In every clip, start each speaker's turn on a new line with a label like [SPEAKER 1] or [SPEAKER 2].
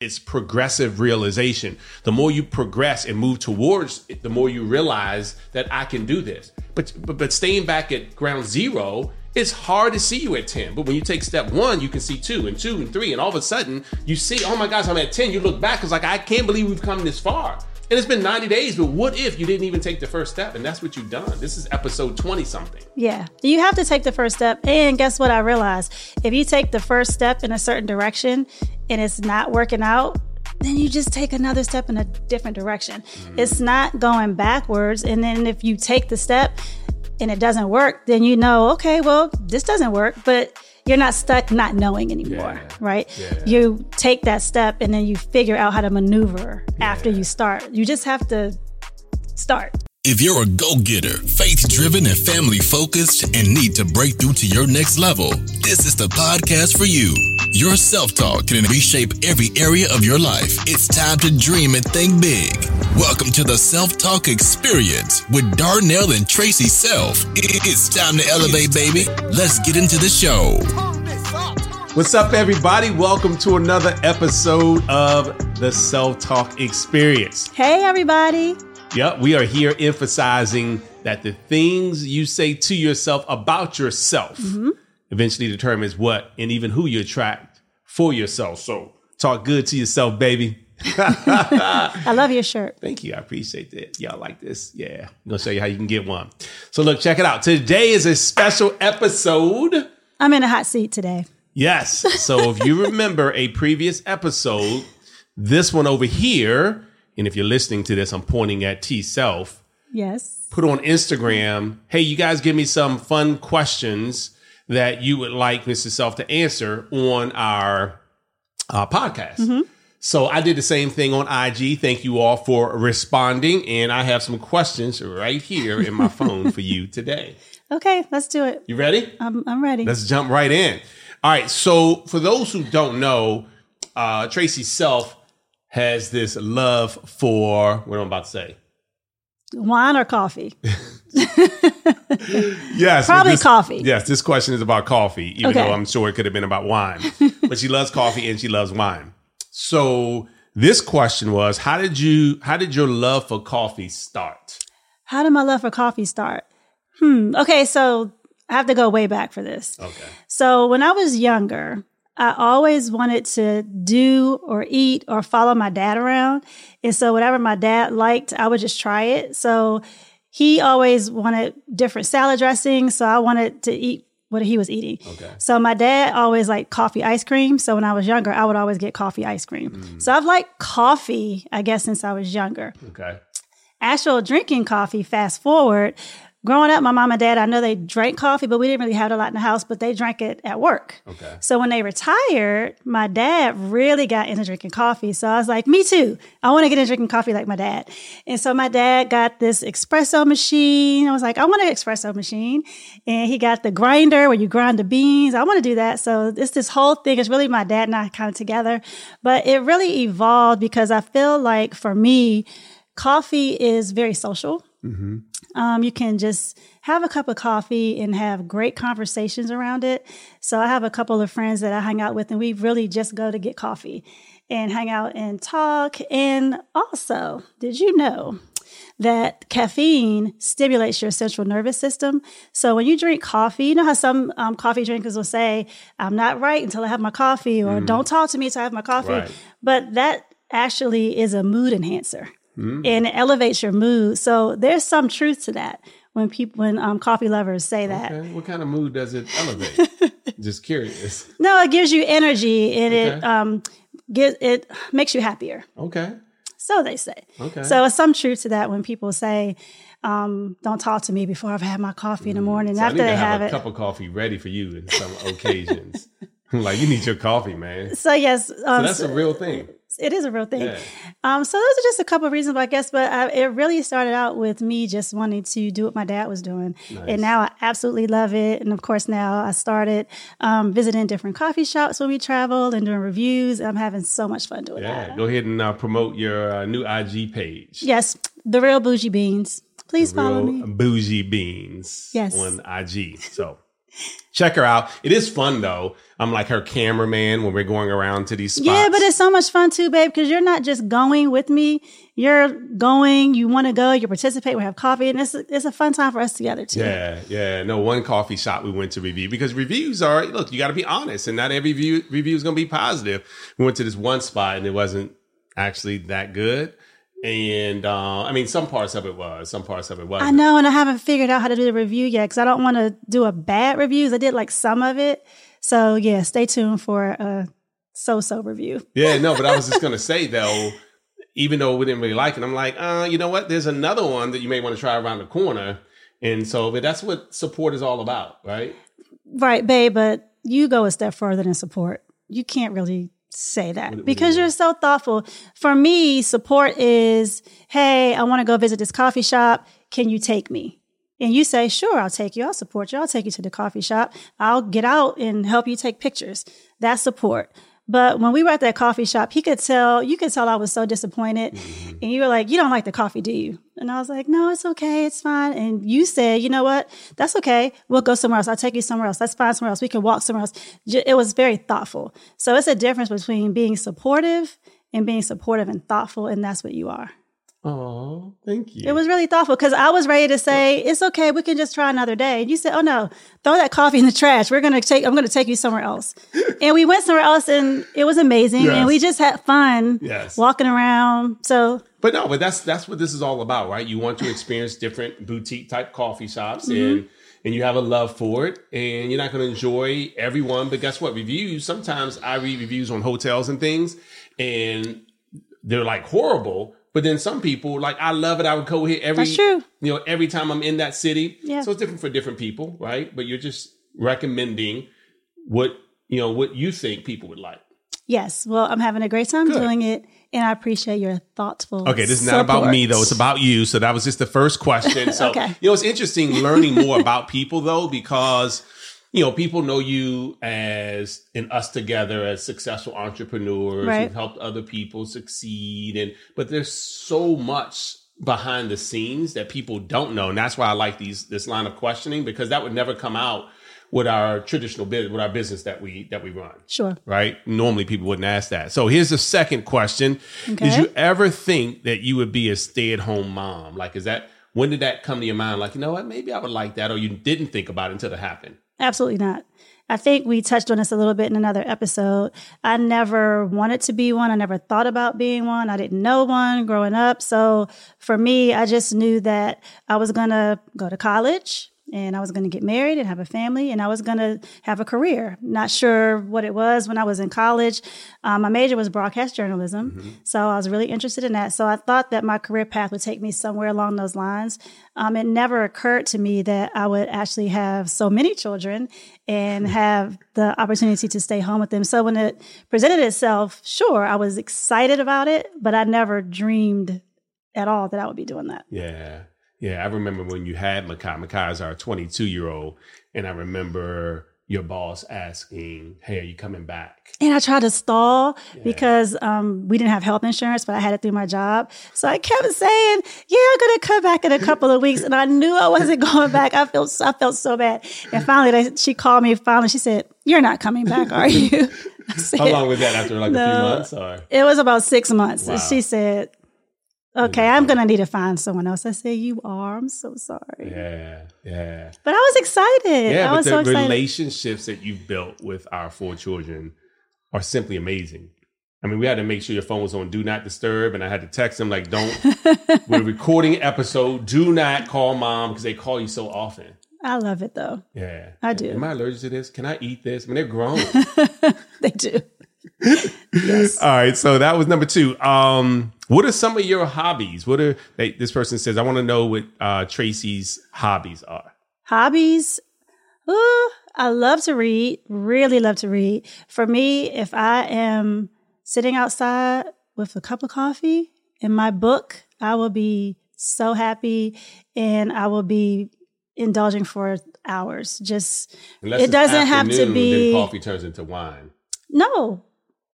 [SPEAKER 1] It's progressive realization. The more you progress and move towards it, the more you realize that I can do this. But but, but staying back at ground zero, it's hard to see you at 10. But when you take step one, you can see two and two and three. And all of a sudden, you see, oh my gosh, I'm at 10. You look back, it's like, I can't believe we've come this far. And it's been 90 days, but what if you didn't even take the first step? And that's what you've done. This is episode 20 something.
[SPEAKER 2] Yeah, you have to take the first step. And guess what? I realized if you take the first step in a certain direction and it's not working out, then you just take another step in a different direction. Mm-hmm. It's not going backwards. And then if you take the step and it doesn't work, then you know, okay, well, this doesn't work. But you're not stuck not knowing anymore, yeah. right? Yeah. You take that step and then you figure out how to maneuver yeah. after you start. You just have to start.
[SPEAKER 3] If you're a go getter, faith driven, and family focused, and need to break through to your next level, this is the podcast for you. Your self talk can reshape every area of your life. It's time to dream and think big. Welcome to the Self Talk Experience with Darnell and Traci Self. It's time to elevate, baby. Let's get into the show.
[SPEAKER 1] What's up, everybody? Welcome to another episode of the Self Talk Experience.
[SPEAKER 2] Hey, everybody.
[SPEAKER 1] Yep, we are here emphasizing that the things you say to yourself about yourself mm-hmm. eventually determines what and even who you attract for yourself. So talk good to yourself, baby.
[SPEAKER 2] I love your shirt.
[SPEAKER 1] Thank you. I appreciate that. Y'all like this? Yeah. I'm going to show you how you can get one. So look, check it out. Today is a special episode.
[SPEAKER 2] I'm in a hot seat today.
[SPEAKER 1] Yes. So if you remember a previous episode, this one over here and if you're listening to this, I'm pointing at T Self.
[SPEAKER 2] Yes.
[SPEAKER 1] Put on Instagram, hey, you guys give me some fun questions that you would like Mrs. Self to answer on our uh, podcast. Mm-hmm. So I did the same thing on IG. Thank you all for responding. And I have some questions right here in my phone for you today.
[SPEAKER 2] Okay, let's do it.
[SPEAKER 1] You ready?
[SPEAKER 2] I'm, I'm ready.
[SPEAKER 1] Let's jump right in. All right. So for those who don't know, uh, Traci Self has this love for what am I about to say?
[SPEAKER 2] Wine or coffee?
[SPEAKER 1] yes,
[SPEAKER 2] probably
[SPEAKER 1] this,
[SPEAKER 2] coffee.
[SPEAKER 1] Yes, this question is about coffee, even okay. though I'm sure it could have been about wine. but she loves coffee and she loves wine. So this question was: How did you? How did your love for coffee start?
[SPEAKER 2] How did my love for coffee start? Hmm. Okay, so I have to go way back for this.
[SPEAKER 1] Okay.
[SPEAKER 2] So when I was younger, I always wanted to do or eat or follow my dad around. And so whatever my dad liked, I would just try it. So he always wanted different salad dressings. So I wanted to eat what he was eating.
[SPEAKER 1] Okay.
[SPEAKER 2] So my dad always liked coffee ice cream. So when I was younger, I would always get coffee ice cream. Mm. So I've liked coffee, I guess, since I was younger.
[SPEAKER 1] Okay.
[SPEAKER 2] Actual drinking coffee, fast forward, growing up, my mom and dad, I know they drank coffee, but we didn't really have it a lot in the house, but they drank it at work.
[SPEAKER 1] Okay.
[SPEAKER 2] So when they retired, my dad really got into drinking coffee. So I was like, me too. I want to get into drinking coffee like my dad. And so my dad got this espresso machine. I was like, I want an espresso machine. And he got the grinder where you grind the beans. I want to do that. So it's this whole thing. It's really my dad and I kind of together, but it really evolved because I feel like for me, coffee is very social. Mm-hmm. Um, you can just have a cup of coffee and have great conversations around it. So I have a couple of friends that I hang out with, and we really just go to get coffee and hang out and talk. And also, did you know that caffeine stimulates your central nervous system? So when you drink coffee, you know how some um, coffee drinkers will say, "I'm not right until I have my coffee," or "Don't talk to me until I have my coffee."
[SPEAKER 1] Right.
[SPEAKER 2] But that actually is a mood enhancer and it elevates your mood. So there's some truth to that when people when um, coffee lovers say that.
[SPEAKER 1] Okay. What kind of mood does it elevate? Just curious.
[SPEAKER 2] No, it gives you energy and it um get it makes you happier.
[SPEAKER 1] Okay.
[SPEAKER 2] So they say.
[SPEAKER 1] Okay.
[SPEAKER 2] So it's some truth to that when people say, um, "Don't talk to me before I've had my coffee in the morning."
[SPEAKER 1] Mm. So I
[SPEAKER 2] After
[SPEAKER 1] need to
[SPEAKER 2] they
[SPEAKER 1] have,
[SPEAKER 2] have
[SPEAKER 1] a
[SPEAKER 2] it.
[SPEAKER 1] cup of coffee ready for you in some occasions. like you need your coffee, man.
[SPEAKER 2] So yes,
[SPEAKER 1] So
[SPEAKER 2] um,
[SPEAKER 1] that's a real thing.
[SPEAKER 2] It is a real thing.
[SPEAKER 1] Yeah.
[SPEAKER 2] Um, so those are just a couple of reasons, I guess. But I, it really started out with me just wanting to do what my dad was doing, and now I absolutely love it. And of course, now I started um, visiting different coffee shops when we travel and doing reviews. I'm having so much fun doing
[SPEAKER 1] Yeah.
[SPEAKER 2] that.
[SPEAKER 1] Go ahead and uh, promote your uh, new IG page.
[SPEAKER 2] Yes, the real bougie beans. Please follow
[SPEAKER 1] Real
[SPEAKER 2] me.
[SPEAKER 1] bougie beans
[SPEAKER 2] Yes.
[SPEAKER 1] on IG. So check her out. It is fun though. I'm like her cameraman when we're going around to these spots.
[SPEAKER 2] Yeah, but it's so much fun too, babe, because you're not just going with me. You're going, you want to go, you participate, we have coffee, and it's, it's a fun time for us together too.
[SPEAKER 1] Yeah, yeah. No, one coffee shop we went to review because reviews are look, you got to be honest, and not every review review is going to be positive. We went to this one spot and it wasn't actually that good, and uh, I mean, some parts of it was, some parts of it wasn't.
[SPEAKER 2] I know, and I haven't figured out how to do the review yet because I don't want to do a bad reviews. I did like some of it. So yeah, stay tuned for a so-so review.
[SPEAKER 1] Yeah, no, but I was just gonna say though, even though we didn't really like it, I'm like, uh, you know what? There's another one that you may want to try around the corner, and so, but that's what support is all about, right?
[SPEAKER 2] Right, babe, but you go a step further than support. You can't really say that because you're so thoughtful. For me, support is, hey, I want to go visit this coffee shop. Can you take me? And you say, sure, I'll take you. I'll support you. I'll take you to the coffee shop. I'll get out and help you take pictures. That's support. But when we were at that coffee shop, he could tell, you could tell I was so disappointed. Mm-hmm. And you were like, you don't like the coffee, do you? And I was like, no, it's okay. It's fine. And you said, you know what? That's okay. We'll go somewhere else. I'll take you somewhere else. Let's find somewhere else. We can walk somewhere else. It was very thoughtful. So it's a difference between being supportive and being supportive and thoughtful. And that's what you are.
[SPEAKER 1] Oh, thank you.
[SPEAKER 2] It was really thoughtful because I was ready to say, it's okay. We can just try another day. And you said, oh no, throw that coffee in the trash. We're going to take, I'm going to take you somewhere else. and we went somewhere else and it was amazing.
[SPEAKER 1] Yes.
[SPEAKER 2] And we just had fun
[SPEAKER 1] Yes.
[SPEAKER 2] walking around. So
[SPEAKER 1] But no, but that's that's what this is all about, right? You want to experience different boutique type coffee shops
[SPEAKER 2] Mm-hmm.
[SPEAKER 1] and and you have a love for it and you're not going to enjoy everyone, but guess what? Reviews, sometimes I read reviews on hotels and things and they're like horrible, but then some people like I love it. I would go here every
[SPEAKER 2] That's true.
[SPEAKER 1] you know, every time I'm in that city.
[SPEAKER 2] Yeah.
[SPEAKER 1] So it's different for different people, right? But you're just recommending what, you know, what you think people would like.
[SPEAKER 2] yes, well, I'm having a great time
[SPEAKER 1] Good.
[SPEAKER 2] doing it. And I appreciate your thoughtful.
[SPEAKER 1] Okay, this is not about me though. It's about you. So that was just the first question. So
[SPEAKER 2] Okay.
[SPEAKER 1] you know, it's interesting learning more about people though, because you know, people know you as in us together as successful entrepreneurs
[SPEAKER 2] Right.
[SPEAKER 1] who've helped other people succeed. And but there's so much behind the scenes that people don't know. And that's why I like these this line of questioning, because that would never come out with our traditional business with our business that we that we run
[SPEAKER 2] Sure.
[SPEAKER 1] right? Normally people wouldn't ask that. So here's the second question. Did you ever think that you would be a stay-at-home mom? Like is that when did that come to your mind? Like, you know what, maybe I would like that, or you didn't think about it until it happened.
[SPEAKER 2] Absolutely not. I think we touched on this a little bit in another episode. I never wanted to be one. I never thought about being one. I didn't know one growing up. So for me, I just knew that I was going to go to college. And I was going to get married and have a family and I was going to have a career. Not sure what it was when I was in college. Um, my major was broadcast journalism. Mm-hmm. So I was really interested in that. So I thought that my career path would take me somewhere along those lines. Um, it never occurred to me that I would actually have so many children and mm-hmm. have the opportunity to stay home with them. So when it presented itself, sure, I was excited about it, but I never dreamed at all that I would be doing that.
[SPEAKER 1] Yeah. Yeah, I remember when you had Makai. Makai is our 22 year old, and I remember your boss asking, "Hey, are you coming back?"
[SPEAKER 2] And I tried to stall yeah. because um, we didn't have health insurance, but I had it through my job. So I kept saying, "Yeah, I'm gonna come back in a couple of weeks," and I knew I wasn't going back. I felt I felt so bad. And finally, they, she called me. Finally, she said, "You're not coming back, are you?"
[SPEAKER 1] Said, How long was that? After like no, a few months, or
[SPEAKER 2] it was about six months. Wow. She said, Okay, I'm gonna need to find someone else. I said, "You are." I'm so sorry.
[SPEAKER 1] Yeah, yeah.
[SPEAKER 2] But I was excited.
[SPEAKER 1] Yeah,
[SPEAKER 2] I
[SPEAKER 1] but the so relationships that you've built with our four children are simply amazing. I mean, we had to make sure your phone was on do not disturb, and I had to text them like, "Don't." we're recording episode. Do not call mom because they call you so often.
[SPEAKER 2] I love it though.
[SPEAKER 1] Yeah,
[SPEAKER 2] I do.
[SPEAKER 1] Am I allergic to this? Can I eat this? I mean, they're grown.
[SPEAKER 2] they do.
[SPEAKER 1] yes. All right. So that was number two. Um, what are some of your hobbies? What are they, this person says? I want to know what uh, Traci's hobbies are.
[SPEAKER 2] Hobbies. Ooh, I love to read. Really love to read. For me, if I am sitting outside with a cup of coffee and my book, I will be so happy, and I will be indulging for hours. Just
[SPEAKER 1] Unless it doesn't have to be. coffee turns into wine.
[SPEAKER 2] No,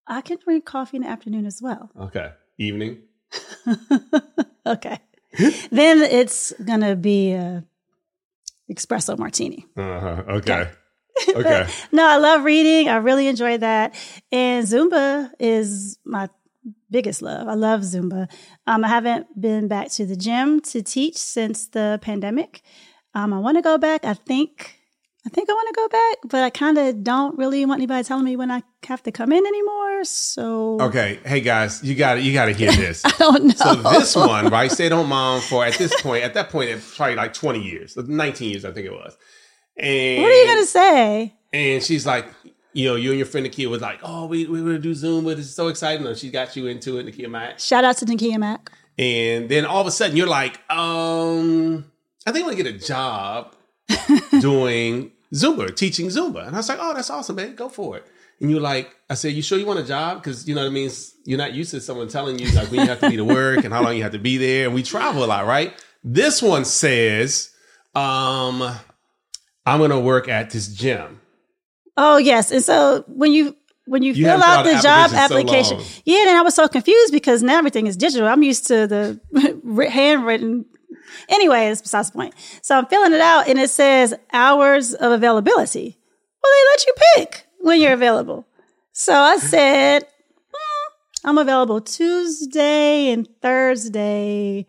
[SPEAKER 2] I can drink coffee in the afternoon as well.
[SPEAKER 1] Okay. Evening?
[SPEAKER 2] okay. then it's going to be a espresso martini.
[SPEAKER 1] Uh-huh. Okay. Okay.
[SPEAKER 2] no, I love reading. I really enjoy that. And Zumba is my biggest love. I love Zumba. Um, I haven't been back to the gym to teach since the pandemic. Um, I want to go back. I think I think I want to go back, but I kind of don't really want anybody telling me when I have to come in anymore. So
[SPEAKER 1] okay, hey guys, you got to you got to hear this.
[SPEAKER 2] I don't know.
[SPEAKER 1] So this one, right? Stayed home mom for at this point, at that point, it's probably like twenty years, nineteen years, I think it was. And
[SPEAKER 2] what are you gonna say?
[SPEAKER 1] And she's like, you know, you and your friend Nakia was like, oh, we we gonna do Zoom, but it's so exciting. And she got you into it, Nakia Mack.
[SPEAKER 2] Shout out to Nakia Mack.
[SPEAKER 1] And then all of a sudden, you're like, um, I think I want to get a job doing Zumba, teaching Zumba. And I was like, oh, that's awesome, man. Go for it. And you're like, I said, you sure you want a job? Because you know what I mean? You're not used to someone telling you like when you have to be to work and how long you have to be there. And we travel a lot, right? This one says, um, I'm going to work at this gym.
[SPEAKER 2] Oh, yes. And so when you when you, you fill out the job application, so yeah, then I was so confused because now everything is digital. I'm used to the handwritten Anyway, it's besides the point. So I'm filling it out and it says hours of availability. Well, they let you pick when you're available. So I said, hmm, I'm available Tuesday and Thursday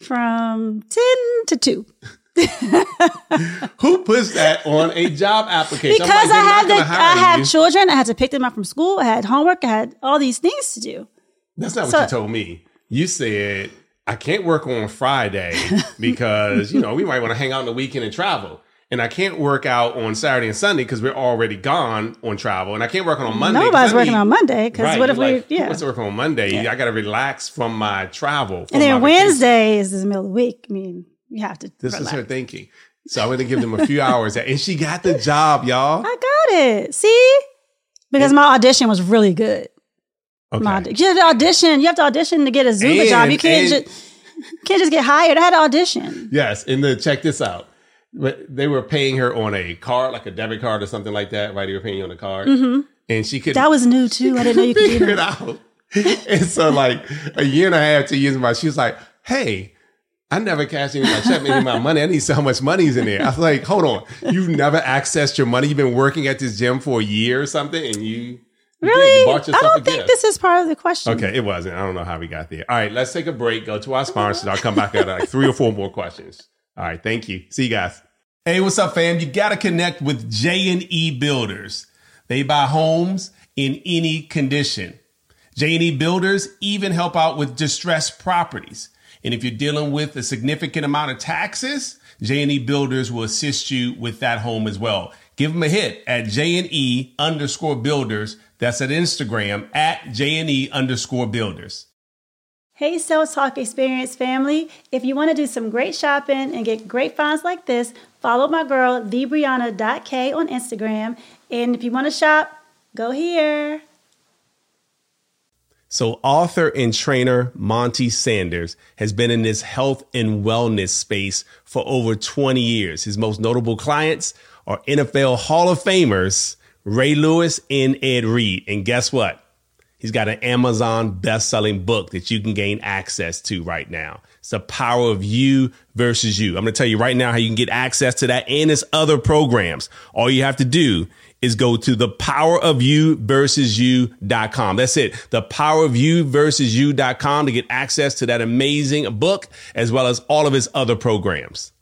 [SPEAKER 2] from 10 to 2.
[SPEAKER 1] Who puts that on a job application?
[SPEAKER 2] Because like, I had to, I had children. I had to pick them up from school. I had homework. I had all these things to do.
[SPEAKER 1] That's not so, what you told me. You said I can't work on Friday because, you know, we might want to hang out on the weekend and travel. And I can't work out on Saturday and Sunday because we're already gone on travel. And I can't work on Monday.
[SPEAKER 2] Nobody's working on Monday because right, what if
[SPEAKER 1] like,
[SPEAKER 2] we, yeah.
[SPEAKER 1] What's working on Monday? Yeah. I got to relax from my travel.
[SPEAKER 2] and then Wednesday is the middle of the week. I mean, you have to.
[SPEAKER 1] This
[SPEAKER 2] relax.
[SPEAKER 1] is her thinking. So I'm going to give them a few hours. And she got the job, y'all.
[SPEAKER 2] I got it. See? Because my audition was really good. Okay. My, you have to audition. You have to audition to get a Zumba and, job. You can't just can't just get hired. I had to audition.
[SPEAKER 1] Yes, and then check this out. They were paying her on a card, like a debit card or something like that, right? They were paying you on a card,
[SPEAKER 2] mm-hmm.
[SPEAKER 1] and she could.
[SPEAKER 2] That was new too. I didn't know you could figure
[SPEAKER 1] it out. and so, like a year and a half, two years ago, she was like, "Hey, I never cashed any of my check, any my money. I need to see how much money's in there." I was like, "Hold on, you've never accessed your money. You've been working at this gym for a year or something, and you."
[SPEAKER 2] Really? I don't think this is part of the question.
[SPEAKER 1] Okay, it wasn't. I don't know how we got there. All right, let's take a break. Go to our sponsors. I'll come back at like three or four more questions. All right, thank you. See you guys. Hey, what's up, fam? You got to connect with J and E Builders. They buy homes in any condition. J and E Builders even help out with distressed properties. And if you're dealing with a significant amount of taxes, J&E Builders will assist you with that home as well. Give them a hit at J&E underscore builders. That's at Instagram at J&E underscore builders.
[SPEAKER 2] Hey, Self Talk Experience family. If you want to do some great shopping and get great finds like this, follow my girl, thebrianna.k on Instagram. And if you want to shop, go here.
[SPEAKER 1] So, author and trainer Monte Sanders has been in this health and wellness space for over 20 years. His most notable clients are NFL Hall of Famers Ray Lewis and Ed Reed. And guess what? He's got an Amazon best-selling book that you can gain access to right now. It's the power of you versus you. I'm going to tell you right now how you can get access to that and his other programs. All you have to do is go to the power of you versus you.com. That's it. The power of you versus you.com to get access to that amazing book as well as all of his other programs.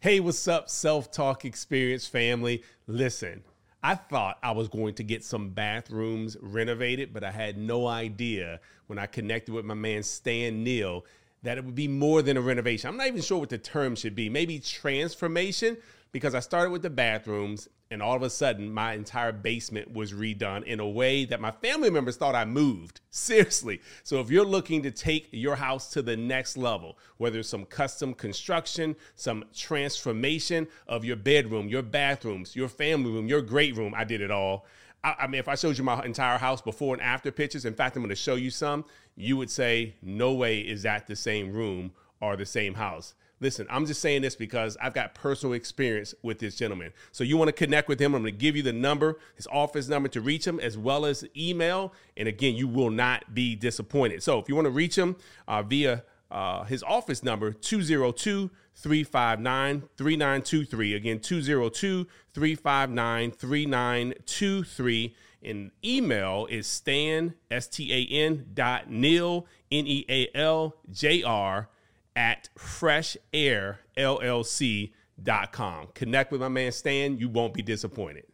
[SPEAKER 1] Hey, what's up, Self Talk Experience family? Listen, I thought I was going to get some bathrooms renovated, but I had no idea when I connected with my man Stan Neal that it would be more than a renovation. I'm not even sure what the term should be. Maybe transformation, because I started with the bathrooms and all of a sudden my entire basement was redone in a way that my family members thought I moved. Seriously. So if you're looking to take your house to the next level, whether it's some custom construction, some transformation of your bedroom, your bathrooms, your family room, your great room, I did it all. I, I mean, if I showed you my entire house before and after pictures, in fact, I'm going to show you some, you would say, no way is that the same room or the same house. Listen, I'm just saying this because I've got personal experience with this gentleman. So you want to connect with him, I'm going to give you the number, his office number to reach him, as well as email. And again, you will not be disappointed. So if you want to reach him uh, via uh, his office number, 202 359 3923. Again, 202 359 3923. And email is stan, S T A N dot Neal, N E A L J R at freshairllc.com. Connect with my man Stan. You won't be disappointed.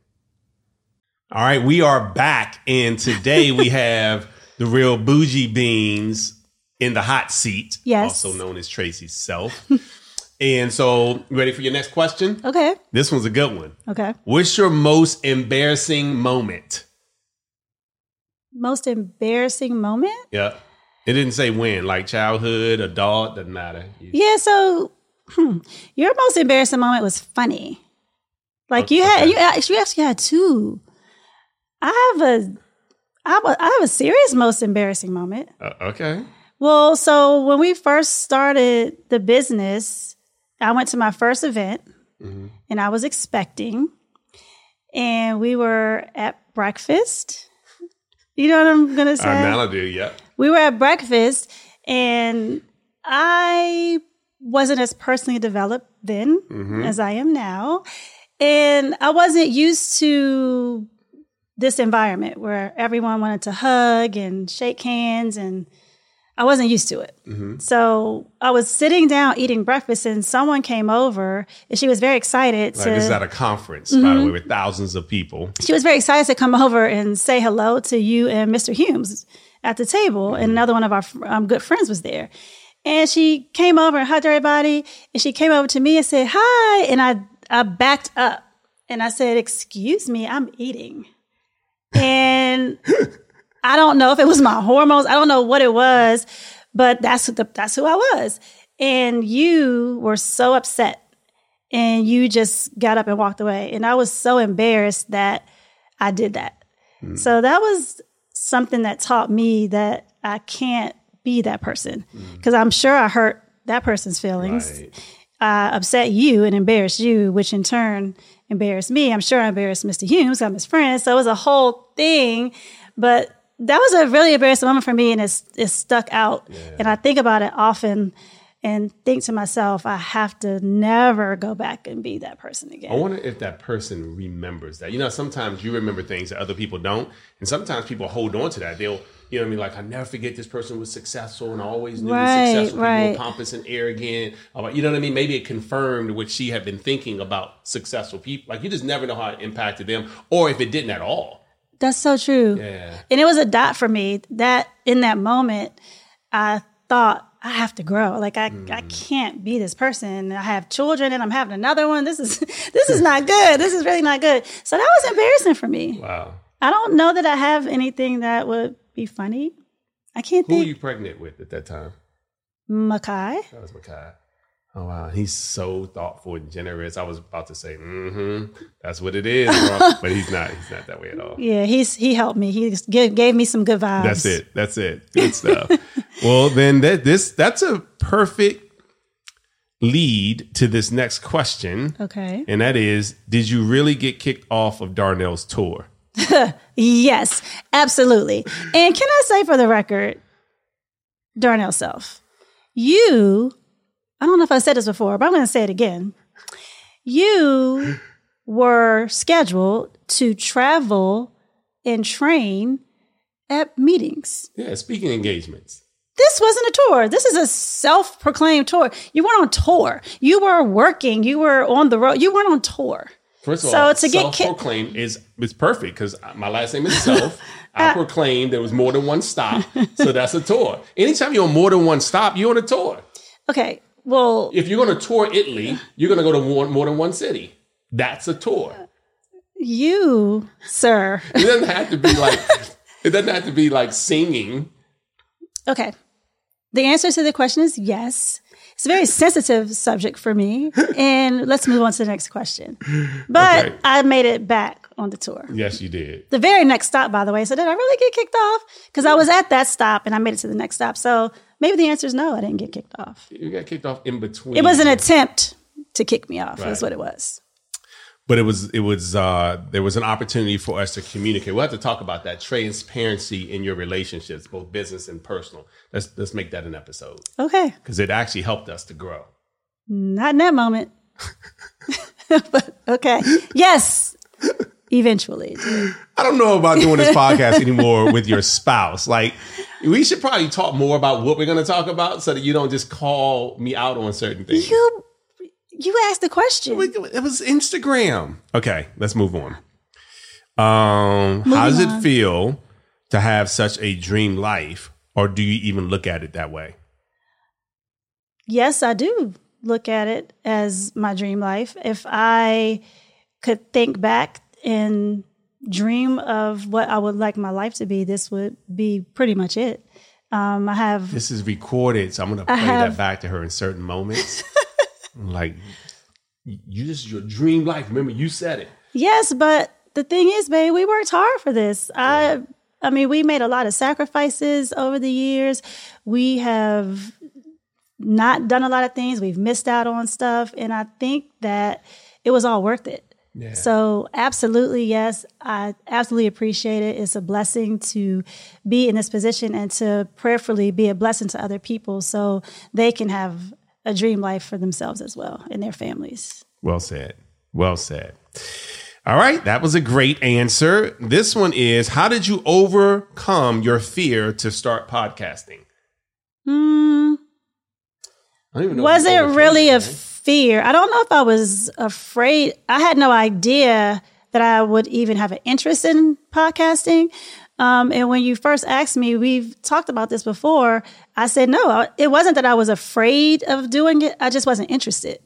[SPEAKER 1] All right, we are back. And today we have the real bougie beans in the hot seat,
[SPEAKER 2] Yes.
[SPEAKER 1] also known as Traci's self. and so, ready for your next question?
[SPEAKER 2] Okay.
[SPEAKER 1] This one's a good one.
[SPEAKER 2] Okay.
[SPEAKER 1] What's your most embarrassing moment?
[SPEAKER 2] Most embarrassing moment?
[SPEAKER 1] Yeah. It didn't say when, like childhood, adult, doesn't matter.
[SPEAKER 2] Yeah, so hmm, your most embarrassing moment was funny. Like you had,
[SPEAKER 1] Okay.
[SPEAKER 2] you actually, you actually had two. I have a, I have a, I have a serious most embarrassing moment.
[SPEAKER 1] Uh, okay.
[SPEAKER 2] Well, so when we first started the business, I went to my first event
[SPEAKER 1] Mm-hmm.
[SPEAKER 2] and I was expecting, and we were at breakfast. You know what I'm gonna say?
[SPEAKER 1] Uh, now I do, yeah.
[SPEAKER 2] we were at breakfast and I wasn't as personally developed then as I am now. And I wasn't used to this environment where everyone wanted to hug and shake hands and I wasn't used to it. Mm-hmm. So I was sitting down eating breakfast and someone came over and she was very excited
[SPEAKER 1] Like
[SPEAKER 2] to
[SPEAKER 1] this is at a conference, by the mm-hmm. way, with thousands of people.
[SPEAKER 2] she was very excited to come over and say hello to you and Mr. Humes at the table. And another one of our um, good friends was there. And she came over and hugged everybody. And she came over to me and said, Hi. And I, I backed up and I said, Excuse me, I'm eating. And I don't know if it was my hormones. I don't know what it was, but that's the, that's who I was. And you were so upset and you just got up and walked away. And I was so embarrassed that I did that. Mm. So that was something that taught me that I can't be that person mm. because I'm sure I hurt that person's feelings.
[SPEAKER 1] Right.
[SPEAKER 2] I upset you and embarrassed you, which in turn embarrassed me. I'm sure I embarrassed Mr. Humes. I'm his friend. So it was a whole thing. But that was a really embarrassing moment for me and it's, it's stuck out. And I think about it often and think to myself, I have to never go back and be that person again.
[SPEAKER 1] I wonder if that person remembers that. You know, sometimes you remember things that other people don't, and sometimes people hold on to that. They'll, you know, what I mean, like I never forget this person was successful, and I always knew
[SPEAKER 2] Right,
[SPEAKER 1] successful
[SPEAKER 2] right.
[SPEAKER 1] people were pompous and arrogant. You know what I mean? Maybe it confirmed what she had been thinking about successful people. Like you just never know how it impacted them, or if it didn't at all.
[SPEAKER 2] That's so true.
[SPEAKER 1] Yeah.
[SPEAKER 2] And it was a dot for me that in that moment, I thought I have to grow. Like I, I mm. can't be this person. I have children and I'm having another one. This is this is not good. This is really not good. So that was embarrassing for me.
[SPEAKER 1] Wow.
[SPEAKER 2] I don't know that I have anything that would be funny. I can't think.
[SPEAKER 1] Who were you pregnant with at that time?
[SPEAKER 2] Makai.
[SPEAKER 1] That was Makai. Oh wow, he's so thoughtful and generous. I was about to say, mm-hmm, that's what it is, bro. but he's not. He's not that way at all.
[SPEAKER 2] Yeah, he's he helped me. He gave, gave me some good vibes.
[SPEAKER 1] That's it. That's it. Good stuff. well, then that this that's a perfect lead to this next question,
[SPEAKER 2] Okay.
[SPEAKER 1] and that is: Did you really get kicked off of Darnell's tour?
[SPEAKER 2] Yes, absolutely. And can I say for the record, Darnell Self, you, I don't know if I said this before, but I'm going to say it again. You were scheduled to travel and train at meetings.
[SPEAKER 1] Yeah, speaking engagements.
[SPEAKER 2] This wasn't a tour. This is a self proclaimed tour. You weren't on tour. You were working. You were on the road. You weren't on tour.
[SPEAKER 1] First of
[SPEAKER 2] So
[SPEAKER 1] all,
[SPEAKER 2] to get ki-
[SPEAKER 1] self-proclaimed is is perfect because my last name is Self. I proclaimed there was more than one stop, so that's a tour. Anytime you're on more than one stop, you're on a tour.
[SPEAKER 2] Okay. Well,
[SPEAKER 1] If you're going to tour Italy, you're going to go to more, more than one city. That's a tour.
[SPEAKER 2] you, sir.
[SPEAKER 1] It doesn't have to be like it doesn't have to be like singing.
[SPEAKER 2] Okay. The answer to the question is yes. It's a very sensitive subject for me. And let's move on to the next question. But
[SPEAKER 1] Okay.
[SPEAKER 2] I made it back on the tour.
[SPEAKER 1] Yes, you did.
[SPEAKER 2] The very next stop, by the way. So did I really get kicked off? Because I was at that stop and I made it to the next stop. So maybe the answer is no, I didn't get kicked off.
[SPEAKER 1] You got kicked off in between.
[SPEAKER 2] It was an attempt to kick me off,
[SPEAKER 1] Right.
[SPEAKER 2] is what it was.
[SPEAKER 1] but it was it was uh there was an opportunity for us to communicate. We'll have to talk about that transparency in your relationships, both business and personal. Let's let's make that an episode
[SPEAKER 2] Okay.
[SPEAKER 1] because it actually helped us to grow.
[SPEAKER 2] Not in that moment. but okay. Yes. Eventually.
[SPEAKER 1] I don't know about doing this podcast anymore with your spouse. Like, we should probably talk more about what we're going to talk about so that you don't just call me out on certain things.
[SPEAKER 2] You you asked the question.
[SPEAKER 1] It was Instagram. Okay, let's move on. Um, how does it feel to have such a dream life, or do you even look at it that way?
[SPEAKER 2] yes, I do look at it as my dream life. If I could think back and dream of what I would like my life to be, this would be pretty much it. Um, I have
[SPEAKER 1] This is recorded, so I'm going to play
[SPEAKER 2] have-
[SPEAKER 1] that back to her in certain moments. like, you just your dream life. Remember, you said it.
[SPEAKER 2] Yes, but the thing is, babe, we worked hard for this. I I mean, we made a lot of sacrifices over the years. We have not done a lot of things. We've missed out on stuff, and I think that it was all worth it.
[SPEAKER 1] Yeah.
[SPEAKER 2] So, absolutely, yes, I absolutely appreciate it. It's a blessing to be in this position and to prayerfully be a blessing to other people so they can have a dream life for themselves as well and their families.
[SPEAKER 1] Well said. Well said. All right, that was a great answer. This one is How did you overcome your fear to start podcasting?
[SPEAKER 2] Hmm.
[SPEAKER 1] I don't even know
[SPEAKER 2] was it really a. fear? I don't know if I was afraid. I had no idea that I would even have an interest in podcasting. Um, and when you first asked me, we've talked about this before. I said no. It wasn't that I was afraid of doing it. I just wasn't interested.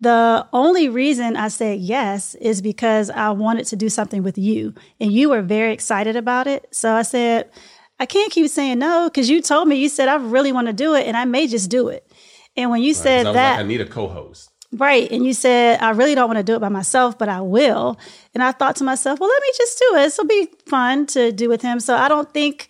[SPEAKER 2] The only reason I said yes is because I wanted to do something with you, and you were very excited about it. So I said, I can't keep saying no because you told me you said I really want to do it, and I may just do it. And when you
[SPEAKER 1] I
[SPEAKER 2] said
[SPEAKER 1] was
[SPEAKER 2] that,
[SPEAKER 1] like, I need a co-host.
[SPEAKER 2] Right. And you said, I really don't want to do it by myself, but I will. And I thought to myself, well, let me just do it. This will be fun to do with him. So I don't think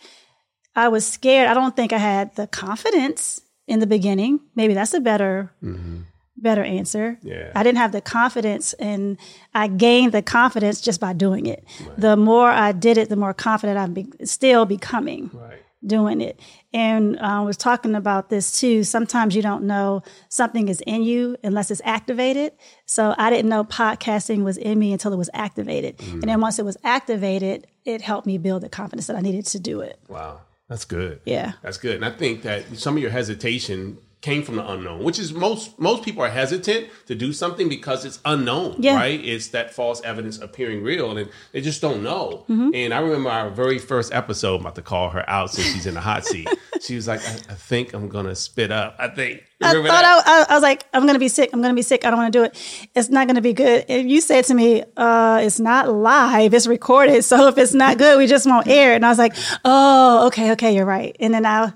[SPEAKER 2] I was scared. I don't think I had the confidence in the beginning. Maybe that's a better, mm-hmm. better answer.
[SPEAKER 1] Yeah.
[SPEAKER 2] I didn't have the confidence and I gained the confidence just by doing it. The more I did it, the more confident I'm be- still becoming
[SPEAKER 1] Right.
[SPEAKER 2] Doing it. And uh, I was talking about this too. Sometimes you don't know something is in you unless it's activated. So I didn't know podcasting was in me until it was activated. Mm. And then once it was activated, it helped me build the confidence that I needed to do it.
[SPEAKER 1] Wow. That's good.
[SPEAKER 2] Yeah.
[SPEAKER 1] That's good. And I think that some of your hesitation came from the unknown, which is most most people are hesitant to do something because it's unknown,
[SPEAKER 2] Yeah.
[SPEAKER 1] right? It's that false evidence appearing real and they just don't know.
[SPEAKER 2] Mm-hmm.
[SPEAKER 1] And I remember our very first episode, I'm about to call her out since she's in the hot seat. she was like, I, I think I'm gonna spit up. I think.
[SPEAKER 2] I thought? I, I, was like, I'm gonna be sick. I'm gonna be sick. I don't want to do it. It's not gonna be good. And you said to me, uh, it's not live. It's recorded. So if it's not good, we just won't air it. And I was like, oh, okay, okay, you're right. And then I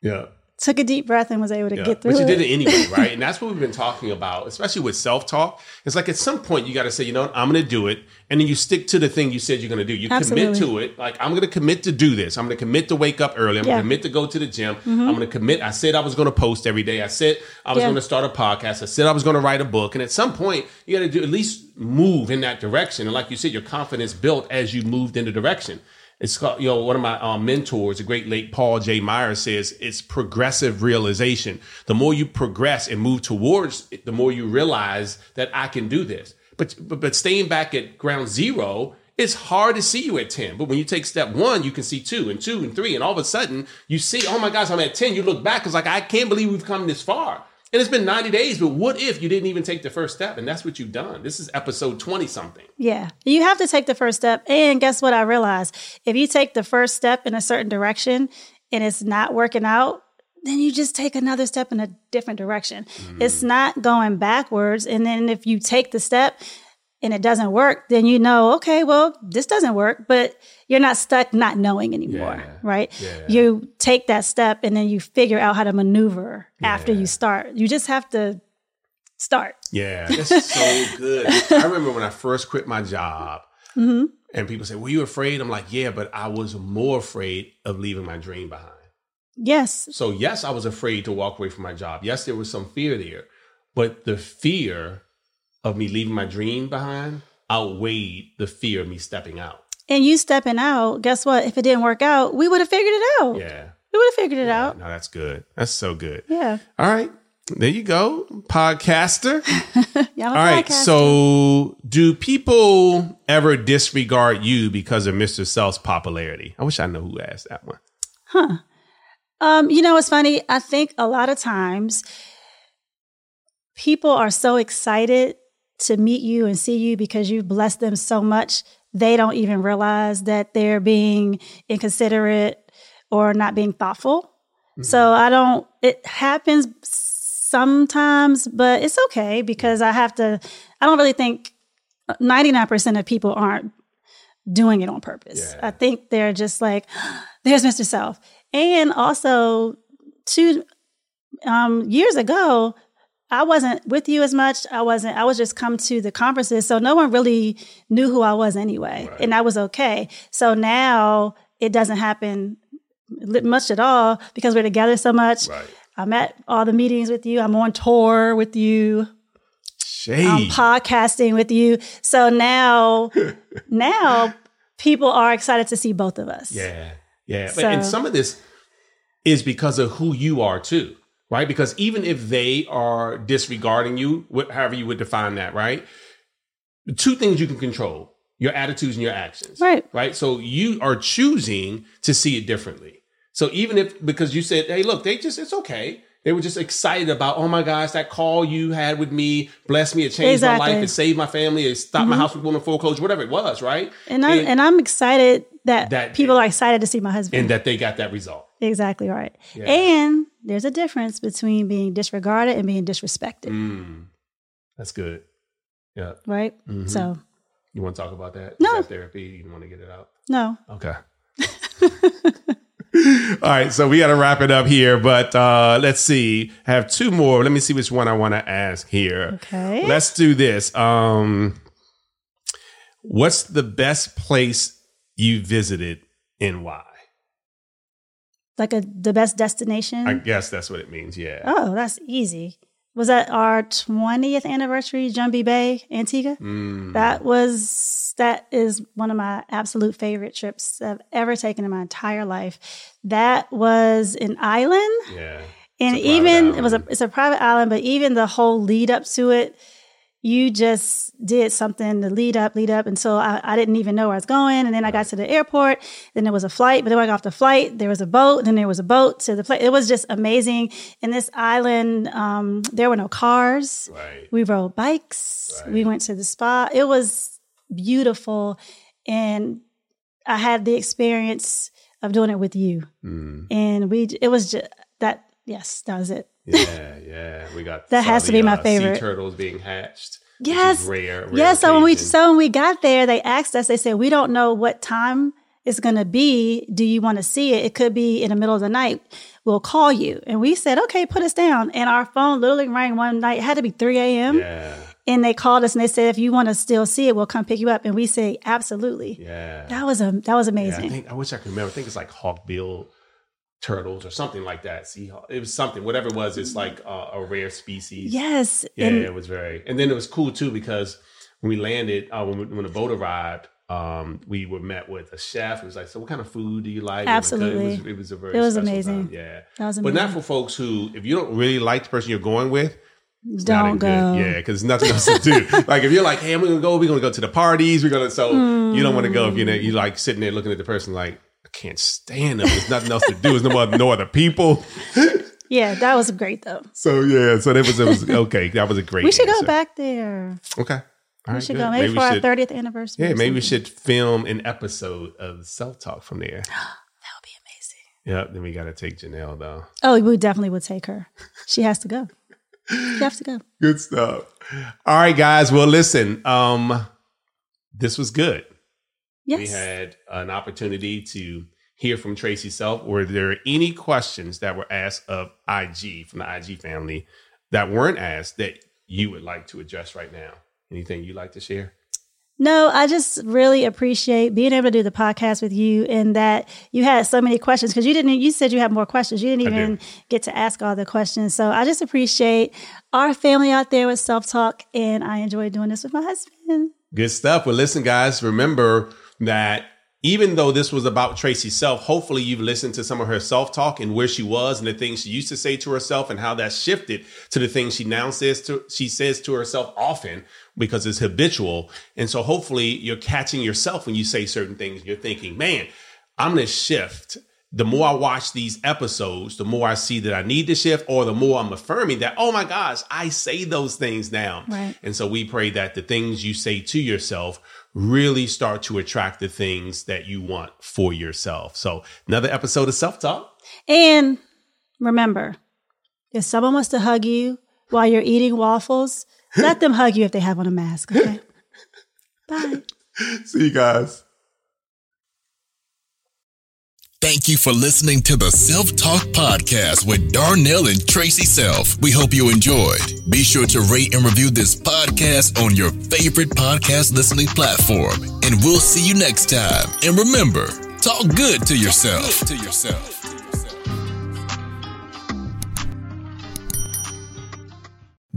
[SPEAKER 1] yeah.
[SPEAKER 2] Took a deep breath and was able to
[SPEAKER 1] Yeah.
[SPEAKER 2] get through
[SPEAKER 1] But you
[SPEAKER 2] it.
[SPEAKER 1] did it anyway, right? And that's what we've been talking about, especially with self talk. It's like at some point you got to say, you know what, I'm going to do it. And then you stick to the thing you said you're going to do. You commit to it. Like, I'm going to commit to do this. I'm going to commit to wake up early. I'm
[SPEAKER 2] Yeah.
[SPEAKER 1] going
[SPEAKER 2] Mm-hmm.
[SPEAKER 1] to commit to go to the gym. I'm going to commit. I said I was going to post every day. I said I was
[SPEAKER 2] Yeah.
[SPEAKER 1] going to start a podcast. I said I was going to write a book. And at some point, you got to do at least move in that direction. And like you said, your confidence built as you moved in the direction. It's called, you know, one of my um, mentors, the great late Paul J. Meyer says it's progressive realization. The more you progress and move towards it, the more you realize that I can do this. But, but, but staying back at ground zero, it's hard to see you at 10. But when you take step one, you can see two and two and three. And all of a sudden you see, oh my gosh, I'm at 10. You look back, it's like, I can't believe we've come this far. And it's been 90 days, but what if you didn't even take the first step? And that's what you've done. This is episode 20 something.
[SPEAKER 2] Yeah. You have to take the first step. And guess what I realized? If you take the first step in a certain direction and it's not working out, then you just take another step in a different direction. Mm. It's not going backwards. And then if you take the step and it doesn't work, then you know, okay, well, this doesn't work, but you're not stuck not knowing anymore,
[SPEAKER 1] Yeah.
[SPEAKER 2] right?
[SPEAKER 1] Yeah.
[SPEAKER 2] You take that step and then you figure out how to maneuver after you start. You just have to start.
[SPEAKER 1] Yeah, that's so good. I remember when I first quit my job,
[SPEAKER 2] Mm-hmm.
[SPEAKER 1] and people say, "Were you afraid?" I'm like, "Yeah, but I was more afraid of leaving my dream behind."
[SPEAKER 2] Yes.
[SPEAKER 1] So yes, I was afraid to walk away from my job. Yes, there was some fear there, but the fear of me leaving my dream behind outweighed the fear of me stepping out.
[SPEAKER 2] And you stepping out, guess what? If it didn't work out, we would have figured it out.
[SPEAKER 1] Yeah,
[SPEAKER 2] We would have figured it out.
[SPEAKER 1] no, that's good. That's so good.
[SPEAKER 2] Yeah.
[SPEAKER 1] All right, there you go, podcaster.
[SPEAKER 2] Yeah,
[SPEAKER 1] All right.
[SPEAKER 2] podcaster.
[SPEAKER 1] So, do people ever disregard you because of Mr. Self's popularity? I wish I knew who asked that one. Huh.
[SPEAKER 2] Um, you know, it's funny. I think a lot of times people are so excited to meet you and see you because you've blessed them so much, they don't even realize that they're being inconsiderate or not being thoughtful. So I don't, it happens sometimes, but it's okay because I have to, I don't really think 99% of people aren't doing it on purpose.
[SPEAKER 1] Yeah.
[SPEAKER 2] I think they're just like, there's Mr. Self. And also, two um, years ago, I wasn't with you as much. I wasn't, I was just come to the conferences. So no one really knew who I was anyway.
[SPEAKER 1] Right.
[SPEAKER 2] And I was okay. So now it doesn't happen much at all because we're together so much.
[SPEAKER 1] Right.
[SPEAKER 2] I'm at all the meetings with you. I'm on tour with you.
[SPEAKER 1] Shade.
[SPEAKER 2] I'm podcasting with you. So now, now people are excited to see both of us.
[SPEAKER 1] yeah. Yeah. But, and some of this is because of who you are, too. Right. Because even if they are disregarding you, however you would define that, right? Two things you can control your attitudes and your actions.
[SPEAKER 2] Right.
[SPEAKER 1] Right. So you are choosing to see it differently. So even if, because you said, hey, look, they just, it's okay. They were just excited about, oh my gosh, that call you had with me blessed me, it changed my
[SPEAKER 2] Exactly. Mm-hmm.
[SPEAKER 1] life, it saved my family, it stopped my house from going foreclosure, whatever it was, right?
[SPEAKER 2] And I'm, and, I'm excited that,
[SPEAKER 1] That-
[SPEAKER 2] people are excited to see my husband.
[SPEAKER 1] and that they got that result.
[SPEAKER 2] exactly right.
[SPEAKER 1] Yeah.
[SPEAKER 2] And there's a difference between being disregarded and being disrespected,
[SPEAKER 1] Mm, that's good. Yeah.
[SPEAKER 2] right?
[SPEAKER 1] Mhm.
[SPEAKER 2] So,
[SPEAKER 1] You want to talk about that?
[SPEAKER 2] No.
[SPEAKER 1] That therapy? You want to get it out?
[SPEAKER 2] no.
[SPEAKER 1] Okay. All right, so we got to wrap it up here, but uh, let's see. I have two more. Let me see which one I want to ask here.
[SPEAKER 2] Okay.
[SPEAKER 1] Let's do this. Um, what's the best place you visited and why?
[SPEAKER 2] Like a the best destination.
[SPEAKER 1] I guess that's what it means. Yeah.
[SPEAKER 2] oh, that's easy. Was that our 20th anniversary, Jumby Bay, Antigua?
[SPEAKER 1] Mm,
[SPEAKER 2] That was that is one of my absolute favorite trips I've ever taken in my entire life. That was an island,
[SPEAKER 1] yeah.
[SPEAKER 2] and even it was a it's a private island, but even the whole lead up to it, you just did something to lead up, lead up, and so I, I didn't even know where I was going. And then I got to the airport, then there was a flight, but then when I got off the flight, there was a boat, then there was a boat to the place. It was just amazing. And this island, um, there were no cars.
[SPEAKER 1] Right.
[SPEAKER 2] We rode bikes.
[SPEAKER 1] Right.
[SPEAKER 2] We went to the spa. It was beautiful. And I had the experience of doing it with you.
[SPEAKER 1] Mm.
[SPEAKER 2] And we, it was just that, yes, that was it.
[SPEAKER 1] Yeah, yeah. We got
[SPEAKER 2] That has
[SPEAKER 1] of
[SPEAKER 2] to be my
[SPEAKER 1] uh,
[SPEAKER 2] favorite.
[SPEAKER 1] Sea turtles being hatched.
[SPEAKER 2] Yes.
[SPEAKER 1] rare. rare
[SPEAKER 2] Yeah. So when we, so when we got there, they asked us, they said, we don't know what time it's going to be. Do you want to see it? It could be in the middle of the night. We'll call you. And we said, okay, put us down. And our phone literally rang one night. It had to be 3 a.m.
[SPEAKER 1] yeah,
[SPEAKER 2] And they called us and they said, if you want to still see it, we'll come pick you up. And we say, absolutely.
[SPEAKER 1] yeah.
[SPEAKER 2] That was a that was
[SPEAKER 1] Yeah,
[SPEAKER 2] amazing.
[SPEAKER 1] I think I wish I could remember. I think it's like hawkbill turtles or something like that. See, it was something. Whatever it was, it's like uh, a rare species.
[SPEAKER 2] yes.
[SPEAKER 1] Yeah,
[SPEAKER 2] and
[SPEAKER 1] it was very. And then it was cool too because when we landed, uh, when, we, when the boat arrived, um, we were met with a chef. It was like, "So, what kind of food do you like?"
[SPEAKER 2] Absolutely.
[SPEAKER 1] it was, it was a very.
[SPEAKER 2] It was amazing.
[SPEAKER 1] time, Yeah,
[SPEAKER 2] That was
[SPEAKER 1] but not for folks who, if you don't really like the person you're going with, it's
[SPEAKER 2] don't go.
[SPEAKER 1] good. Yeah, because nothing else to do. like if you're like, "Hey, I'm gonna go. We're gonna go to the parties. We're gonna." So you don't want to go if you're you like sitting there looking at the person like. Can't stand them. There's nothing else to do. There's no other, no other people.
[SPEAKER 2] Yeah, that was great though.
[SPEAKER 1] So yeah, so that was it was okay. That was a great.
[SPEAKER 2] We should go back there.
[SPEAKER 1] Okay. All
[SPEAKER 2] We
[SPEAKER 1] right,
[SPEAKER 2] should
[SPEAKER 1] good.
[SPEAKER 2] go maybe,
[SPEAKER 1] we
[SPEAKER 2] for our thirtieth anniversary.
[SPEAKER 1] Yeah, maybe we should film an episode of self talk from there.
[SPEAKER 2] That would be amazing.
[SPEAKER 1] Yep. Then we got to take Janelle though.
[SPEAKER 2] Oh, we definitely would take her. She has to go. She has to go.
[SPEAKER 1] Good stuff. All right, guys. Well, listen. Um, this was good.
[SPEAKER 2] Yes.
[SPEAKER 1] We had an opportunity to hear from Traci Self. Were there any questions that were asked of IG from the IG family that weren't asked that you would like to address right now? Anything you'd like to share?
[SPEAKER 2] No, I just really appreciate being able to do the podcast with you and that you had so many questions because you didn't, you said you had more questions. You didn't even get to ask all the questions. So I just appreciate our family out there with self talk and I enjoy doing this with my husband.
[SPEAKER 1] Good stuff. Well, listen, guys, remember that even though this was about Traci's self, hopefully you've listened to some of her self talk and where she was and the things she used to say to herself and how that shifted to the things she now says to she says to herself often because it's habitual. And so hopefully you're catching yourself when you say certain things. You're thinking, man, I'm to shift. The more I watch these episodes, the more I see that I need to shift, or the more I'm affirming that, oh my gosh, I say those things now.
[SPEAKER 2] Right.
[SPEAKER 1] And so we pray that the things you say to yourself really start to attract the things that you want for yourself. So another episode of Self Talk.
[SPEAKER 2] And remember, if someone wants to hug you while you're eating waffles, let them hug you if they have on a mask. Okay. Bye.
[SPEAKER 1] See you guys.
[SPEAKER 3] Thank you for listening to the Self Talk Podcast with Darnell and Traci Self. We hope you enjoyed. Be sure to rate and review this podcast on your favorite podcast listening platform. And we'll see you next time. And remember, talk good to yourself. To yourself.